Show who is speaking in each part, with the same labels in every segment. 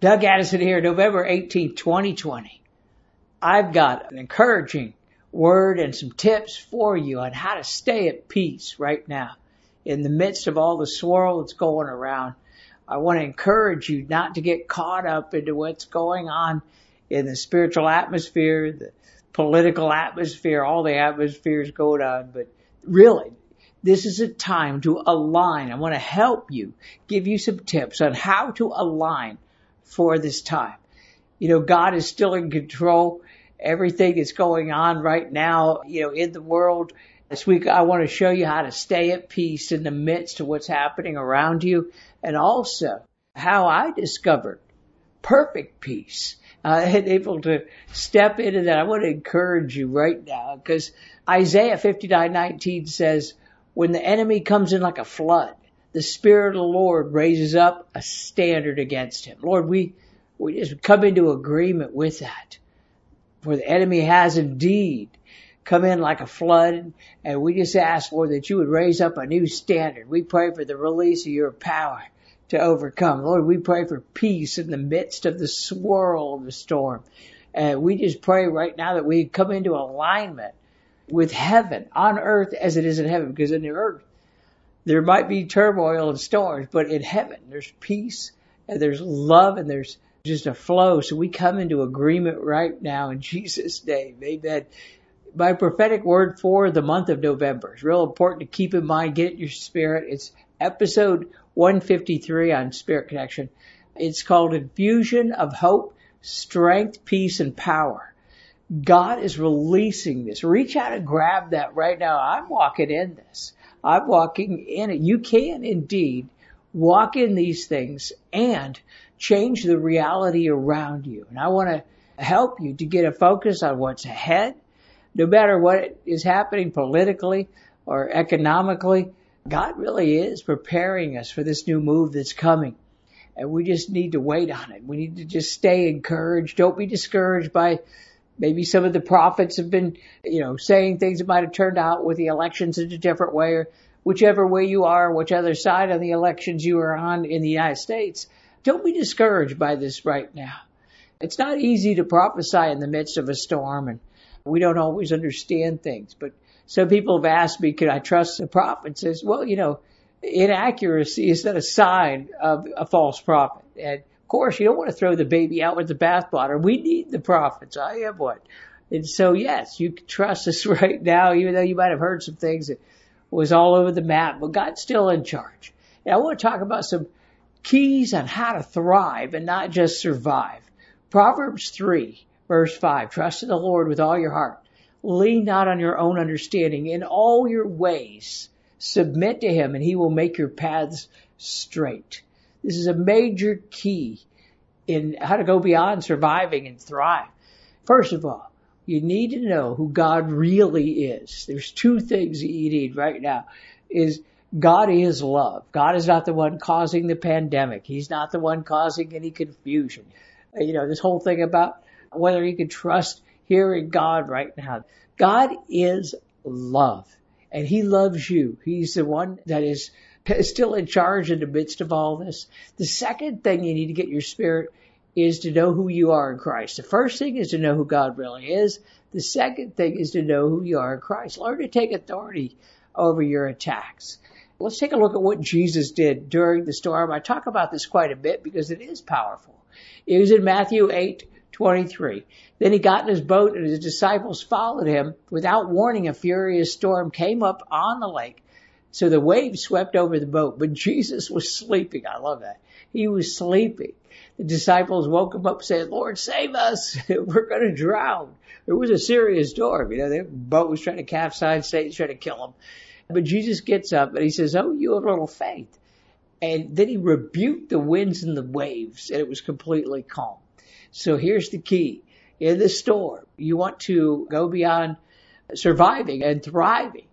Speaker 1: Doug Addison here, November 18, 2020. I've got an encouraging word and some tips for you on how to stay at peace right now in the midst of all the swirl that's going around. I want to encourage you not to get caught up into what's going on in the spiritual atmosphere, the political atmosphere, all the atmospheres going on, but really this is a time to align. I want to help you, give you some tips on how to align for this time. You know, God is still in control. Everything is going on right now, you know, in the world. This week, I want to show you how to stay at peace in the midst of what's happening around you and also how I discovered perfect peace. Uh, and able to step into that. I want to encourage you right now because Isaiah 59:19 says, when the enemy comes in like a flood, the Spirit of the Lord raises up a standard against him. Lord, we, we just come into agreement with that. For the enemy has indeed come in like a flood, and we just ask, Lord, that you would raise up a new standard. We pray for the release of your power to overcome. Lord, we pray for peace in the midst of the swirl of the storm. And we just pray right now that we come into alignment with heaven on earth as it is in heaven. Because in the earth, there might be turmoil and storms, but in heaven, there's peace and there's love and there's just a flow. So we come into agreement right now in Jesus' name. Amen. My prophetic word for the month of November is real important to keep in mind. Get your spirit. It's episode 153 on Spirit Connection. It's called Infusion of Hope, Strength, Peace, and Power. God is releasing this. Reach out and grab that right now. I'm walking in this. I'm walking in it. You can indeed walk in these things and change the reality around you. And I want to help you to get a focus on what's ahead, no matter what is happening politically or economically. God really is preparing us for this new move that's coming. And we just need to wait on it. We need to just stay encouraged. Don't be discouraged by Maybe some of the prophets have been, you know, saying things that might have turned out with the elections in a different way or whichever way you are, which other side of the elections you are on in the United States. Don't be discouraged by this right now. It's not easy to prophesy in the midst of a storm and we don't always understand things, but some people have asked me, can I trust the prophet? Says, well, you know, inaccuracy is not a sign of a false prophet. And course, you don't want to throw the baby out with the bathwater. We need the prophets. I am one. And so, yes, you can trust us right now, even though you might have heard some things that was all over the map, but God's still in charge. And I want to talk about some keys on how to thrive and not just survive. Proverbs 3, verse 5, trust in the Lord with all your heart. Lean not on your own understanding. In all your ways, submit to him and he will make your paths straight. This is a major key in how to go beyond surviving and thrive. First of all, you need to know who God really is. There's two things that you need right now is God is love. God is not the one causing the pandemic. He's not the one causing any confusion. Uh, you know, this whole thing about whether you can trust hearing God right now. God is love and he loves you. He's the one that is is still in charge in the midst of all this. The second thing you need to get your spirit is to know who you are in Christ. The first thing is to know who God really is. The second thing is to know who you are in Christ. Learn to take authority over your attacks. Let's take a look at what Jesus did during the storm. I talk about this quite a bit because it is powerful. It was in Matthew 8, 23. Then he got in his boat and his disciples followed him. Without warning, a furious storm came up on the lake so the waves swept over the boat, but Jesus was sleeping. I love that. He was sleeping. The disciples woke him up saying, Lord, save us. We're going to drown. It was a serious storm. You know, the boat was trying to capsize, Satan's trying to kill him. But Jesus gets up and he says, Oh, you have little faith. And then he rebuked the winds and the waves and it was completely calm. So here's the key. In the storm, you want to go beyond surviving and thriving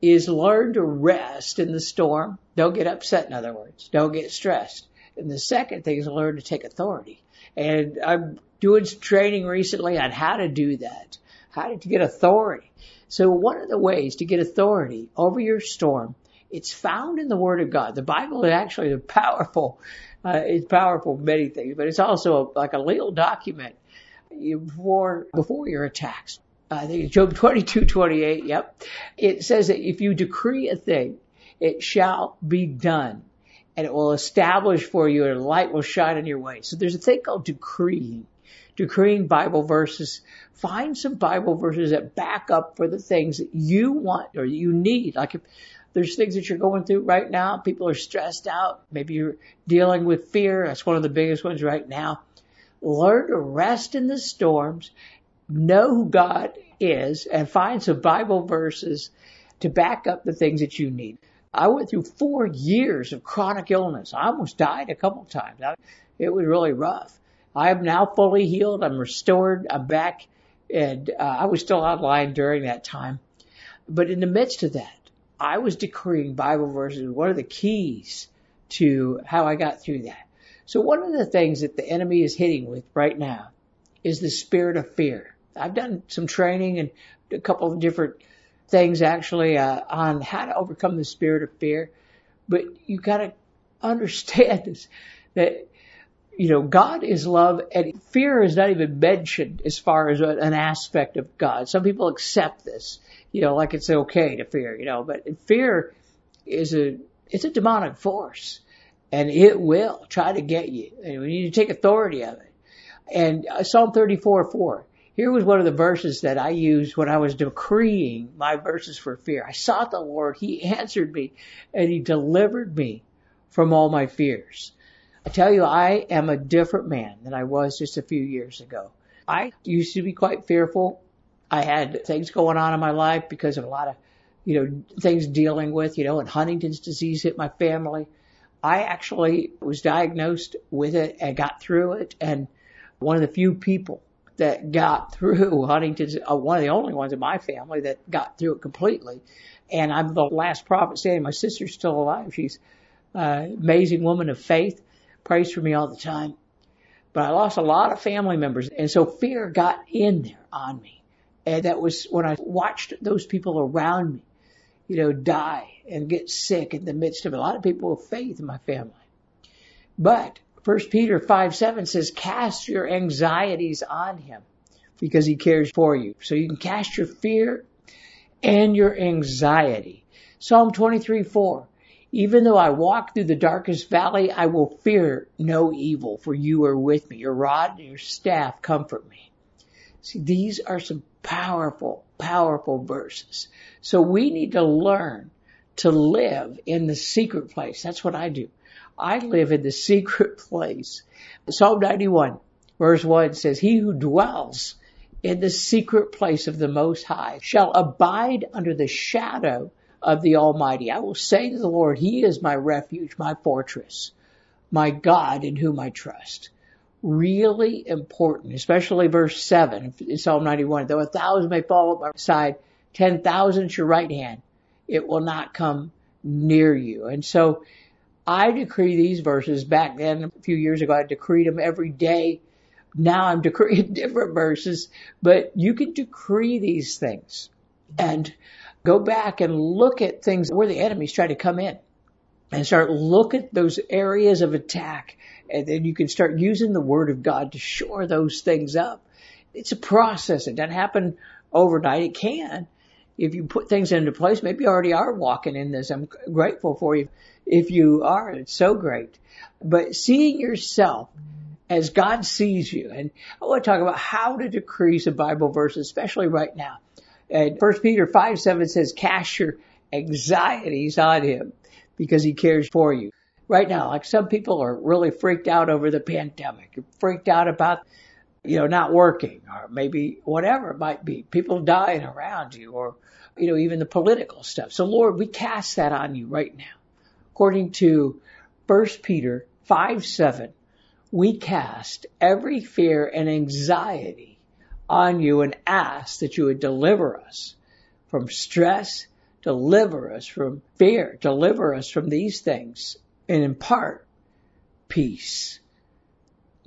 Speaker 1: is learn to rest in the storm. Don't get upset, in other words. Don't get stressed. And the second thing is learn to take authority. And I'm doing some training recently on how to do that, how to get authority. So one of the ways to get authority over your storm, it's found in the Word of God. The Bible is actually a powerful, uh, it's powerful many things, but it's also a, like a legal document before before your attacks. I think it's Job 22, 28, yep. It says that if you decree a thing, it shall be done and it will establish for you and light will shine on your way. So there's a thing called decreeing. Decreeing Bible verses. Find some Bible verses that back up for the things that you want or you need. Like if there's things that you're going through right now, people are stressed out. Maybe you're dealing with fear. That's one of the biggest ones right now. Learn to rest in the storms know who God is and find some Bible verses to back up the things that you need. I went through four years of chronic illness. I almost died a couple of times. It was really rough. I am now fully healed. I'm restored. I'm back. And uh, I was still online during that time. But in the midst of that, I was decreeing Bible verses. What are the keys to how I got through that? So one of the things that the enemy is hitting with right now is the spirit of fear. I've done some training and a couple of different things actually uh, on how to overcome the spirit of fear. But you got to understand this, that you know God is love, and fear is not even mentioned as far as an aspect of God. Some people accept this, you know, like it's okay to fear, you know, but fear is a it's a demonic force, and it will try to get you, and we need to take authority of it. And uh, Psalm 34, 4. Here was one of the verses that I used when I was decreeing my verses for fear. I sought the Lord, He answered me, and He delivered me from all my fears. I tell you, I am a different man than I was just a few years ago. I used to be quite fearful. I had things going on in my life because of a lot of, you know, things dealing with, you know, and Huntington's disease hit my family. I actually was diagnosed with it and got through it. And one of the few people that got through Huntington's, uh, one of the only ones in my family that got through it completely. And I'm the last prophet standing. My sister's still alive. She's an amazing woman of faith, prays for me all the time. But I lost a lot of family members. And so fear got in there on me. And that was when I watched those people around me, you know, die and get sick in the midst of a lot of people of faith in my family. But 1 Peter 5 7 says, cast your anxieties on him because he cares for you. So you can cast your fear and your anxiety. Psalm 23 4. Even though I walk through the darkest valley, I will fear no evil, for you are with me. Your rod and your staff comfort me. See, these are some powerful, powerful verses. So we need to learn to live in the secret place. That's what I do. I live in the secret place. Psalm 91 verse 1 says, He who dwells in the secret place of the Most High shall abide under the shadow of the Almighty. I will say to the Lord, He is my refuge, my fortress, my God in whom I trust. Really important, especially verse 7 in Psalm 91. Though a thousand may fall at my side, 10,000 at your right hand, it will not come near you. And so I decree these verses back then a few years ago. I decreed them every day. Now I'm decreeing different verses, but you can decree these things and go back and look at things where the enemies try to come in and start look at those areas of attack. And then you can start using the word of God to shore those things up. It's a process. It doesn't happen overnight. It can. If you put things into place, maybe you already are walking in this. I'm grateful for you if you are. It's so great. But seeing yourself as God sees you, and I want to talk about how to decrease a Bible verse, especially right now. And 1 Peter 5 7 says, cast your anxieties on him because he cares for you. Right now, like some people are really freaked out over the pandemic, you're freaked out about, you know, not working or maybe whatever it might be, people dying around you or, you know, even the political stuff. So Lord, we cast that on you right now according to 1 Peter 5 7, we cast every fear and anxiety on you and ask that you would deliver us from stress, deliver us from fear, deliver us from these things, and impart peace.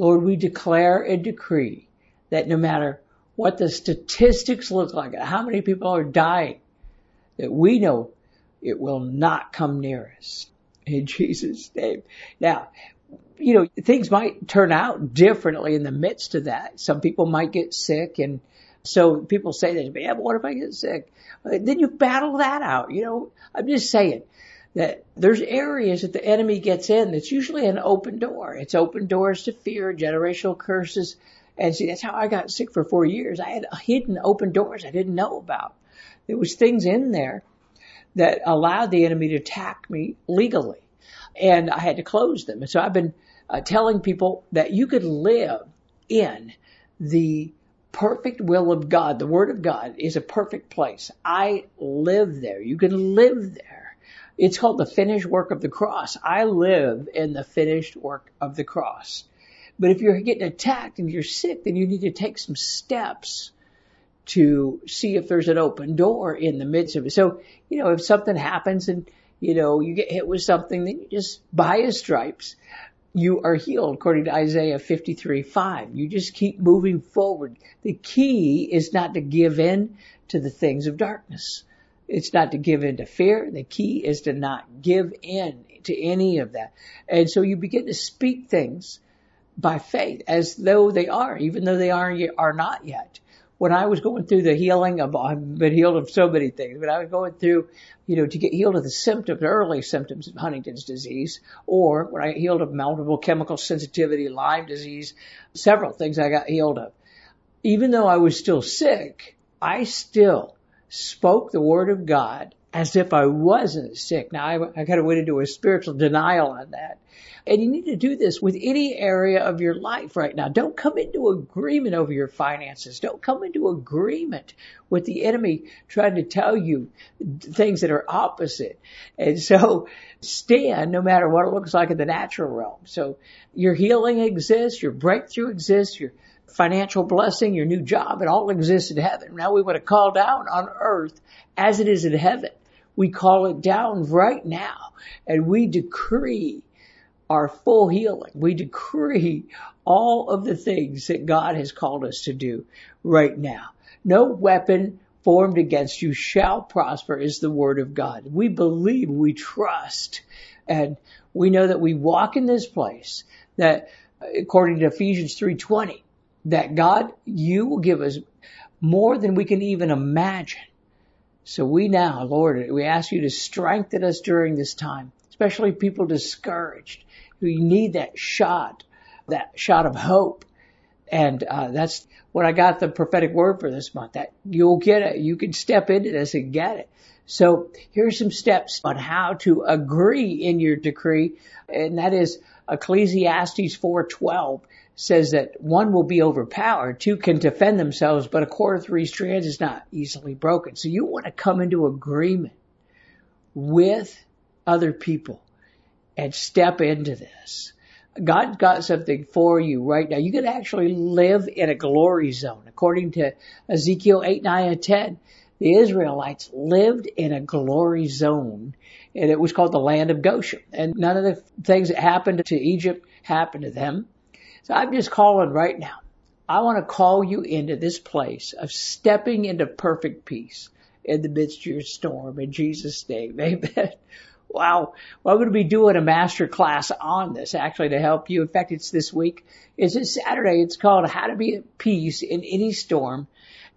Speaker 1: Lord, we declare and decree that no matter what the statistics look like, how many people are dying, that we know it will not come near us. In Jesus' name. Now, you know, things might turn out differently in the midst of that. Some people might get sick and so people say that, yeah, but what if I get sick? Then you battle that out. You know, I'm just saying that there's areas that the enemy gets in that's usually an open door. It's open doors to fear, generational curses. And see, that's how I got sick for four years. I had hidden open doors I didn't know about. There was things in there that allowed the enemy to attack me legally. And I had to close them. And so I've been uh, telling people that you could live in the perfect will of God. The Word of God is a perfect place. I live there. You can live there. It's called the finished work of the cross. I live in the finished work of the cross. But if you're getting attacked and you're sick, then you need to take some steps to see if there's an open door in the midst of it. So, you know, if something happens and, you know, you get hit with something, then you just by his stripes you are healed according to Isaiah 53 5. You just keep moving forward. The key is not to give in to the things of darkness. It's not to give in to fear. The key is to not give in to any of that. And so you begin to speak things by faith as though they are, even though they are, are not yet when I was going through the healing of, I've been healed of so many things, but I was going through, you know, to get healed of the symptoms, early symptoms of Huntington's disease, or when I healed of multiple chemical sensitivity, Lyme disease, several things I got healed of. Even though I was still sick, I still spoke the word of God as if I wasn't sick. Now I, I kind of went into a spiritual denial on that. And you need to do this with any area of your life right now. Don't come into agreement over your finances. Don't come into agreement with the enemy trying to tell you things that are opposite. And so stand no matter what it looks like in the natural realm. So your healing exists, your breakthrough exists, your financial blessing, your new job, it all exists in heaven. Now we want to call down on earth as it is in heaven. We call it down right now and we decree our full healing. We decree all of the things that God has called us to do right now. No weapon formed against you shall prosper is the word of God. We believe, we trust, and we know that we walk in this place that according to Ephesians 3:20 that God you will give us more than we can even imagine. So we now, Lord, we ask you to strengthen us during this time, especially people discouraged we need that shot, that shot of hope. And uh, that's what I got the prophetic word for this month. That you'll get it. You can step into this and get it. So here's some steps on how to agree in your decree, and that is Ecclesiastes 4:12 says that one will be overpowered, two can defend themselves, but a cord of three strands is not easily broken. So you want to come into agreement with other people and step into this. God's got something for you right now. You can actually live in a glory zone. According to Ezekiel 8, 9, and 10, the Israelites lived in a glory zone and it was called the land of Goshen. And none of the things that happened to Egypt happened to them. So I'm just calling right now. I want to call you into this place of stepping into perfect peace in the midst of your storm in Jesus' name. Amen. Wow. Well, I'm going to be doing a master class on this actually to help you. In fact, it's this week. It's this Saturday. It's called How to Be at Peace in Any Storm.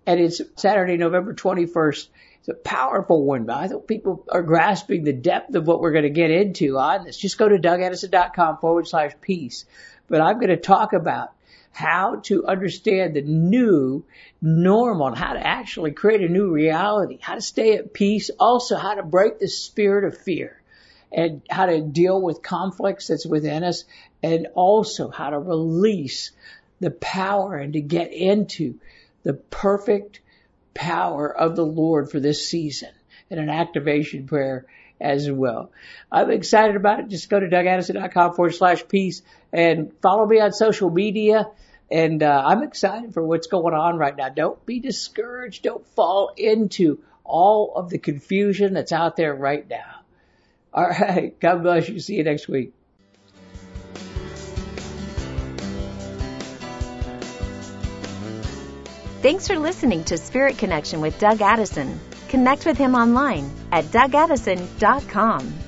Speaker 1: And it's Saturday, November 21st. It's a powerful one. but I think people are grasping the depth of what we're going to get into on this. Just go to dougaddison.com forward slash peace. But I'm going to talk about how to understand the new normal and how to actually create a new reality, how to stay at peace, also how to break the spirit of fear and how to deal with conflicts that's within us and also how to release the power and to get into the perfect power of the Lord for this season. And an activation prayer as well. I'm excited about it. Just go to dougaddison.com forward slash peace and follow me on social media. And uh, I'm excited for what's going on right now. Don't be discouraged. Don't fall into all of the confusion that's out there right now. All right. God bless you. See you next week.
Speaker 2: Thanks for listening to Spirit Connection with Doug Addison. Connect with him online at dougaddison.com.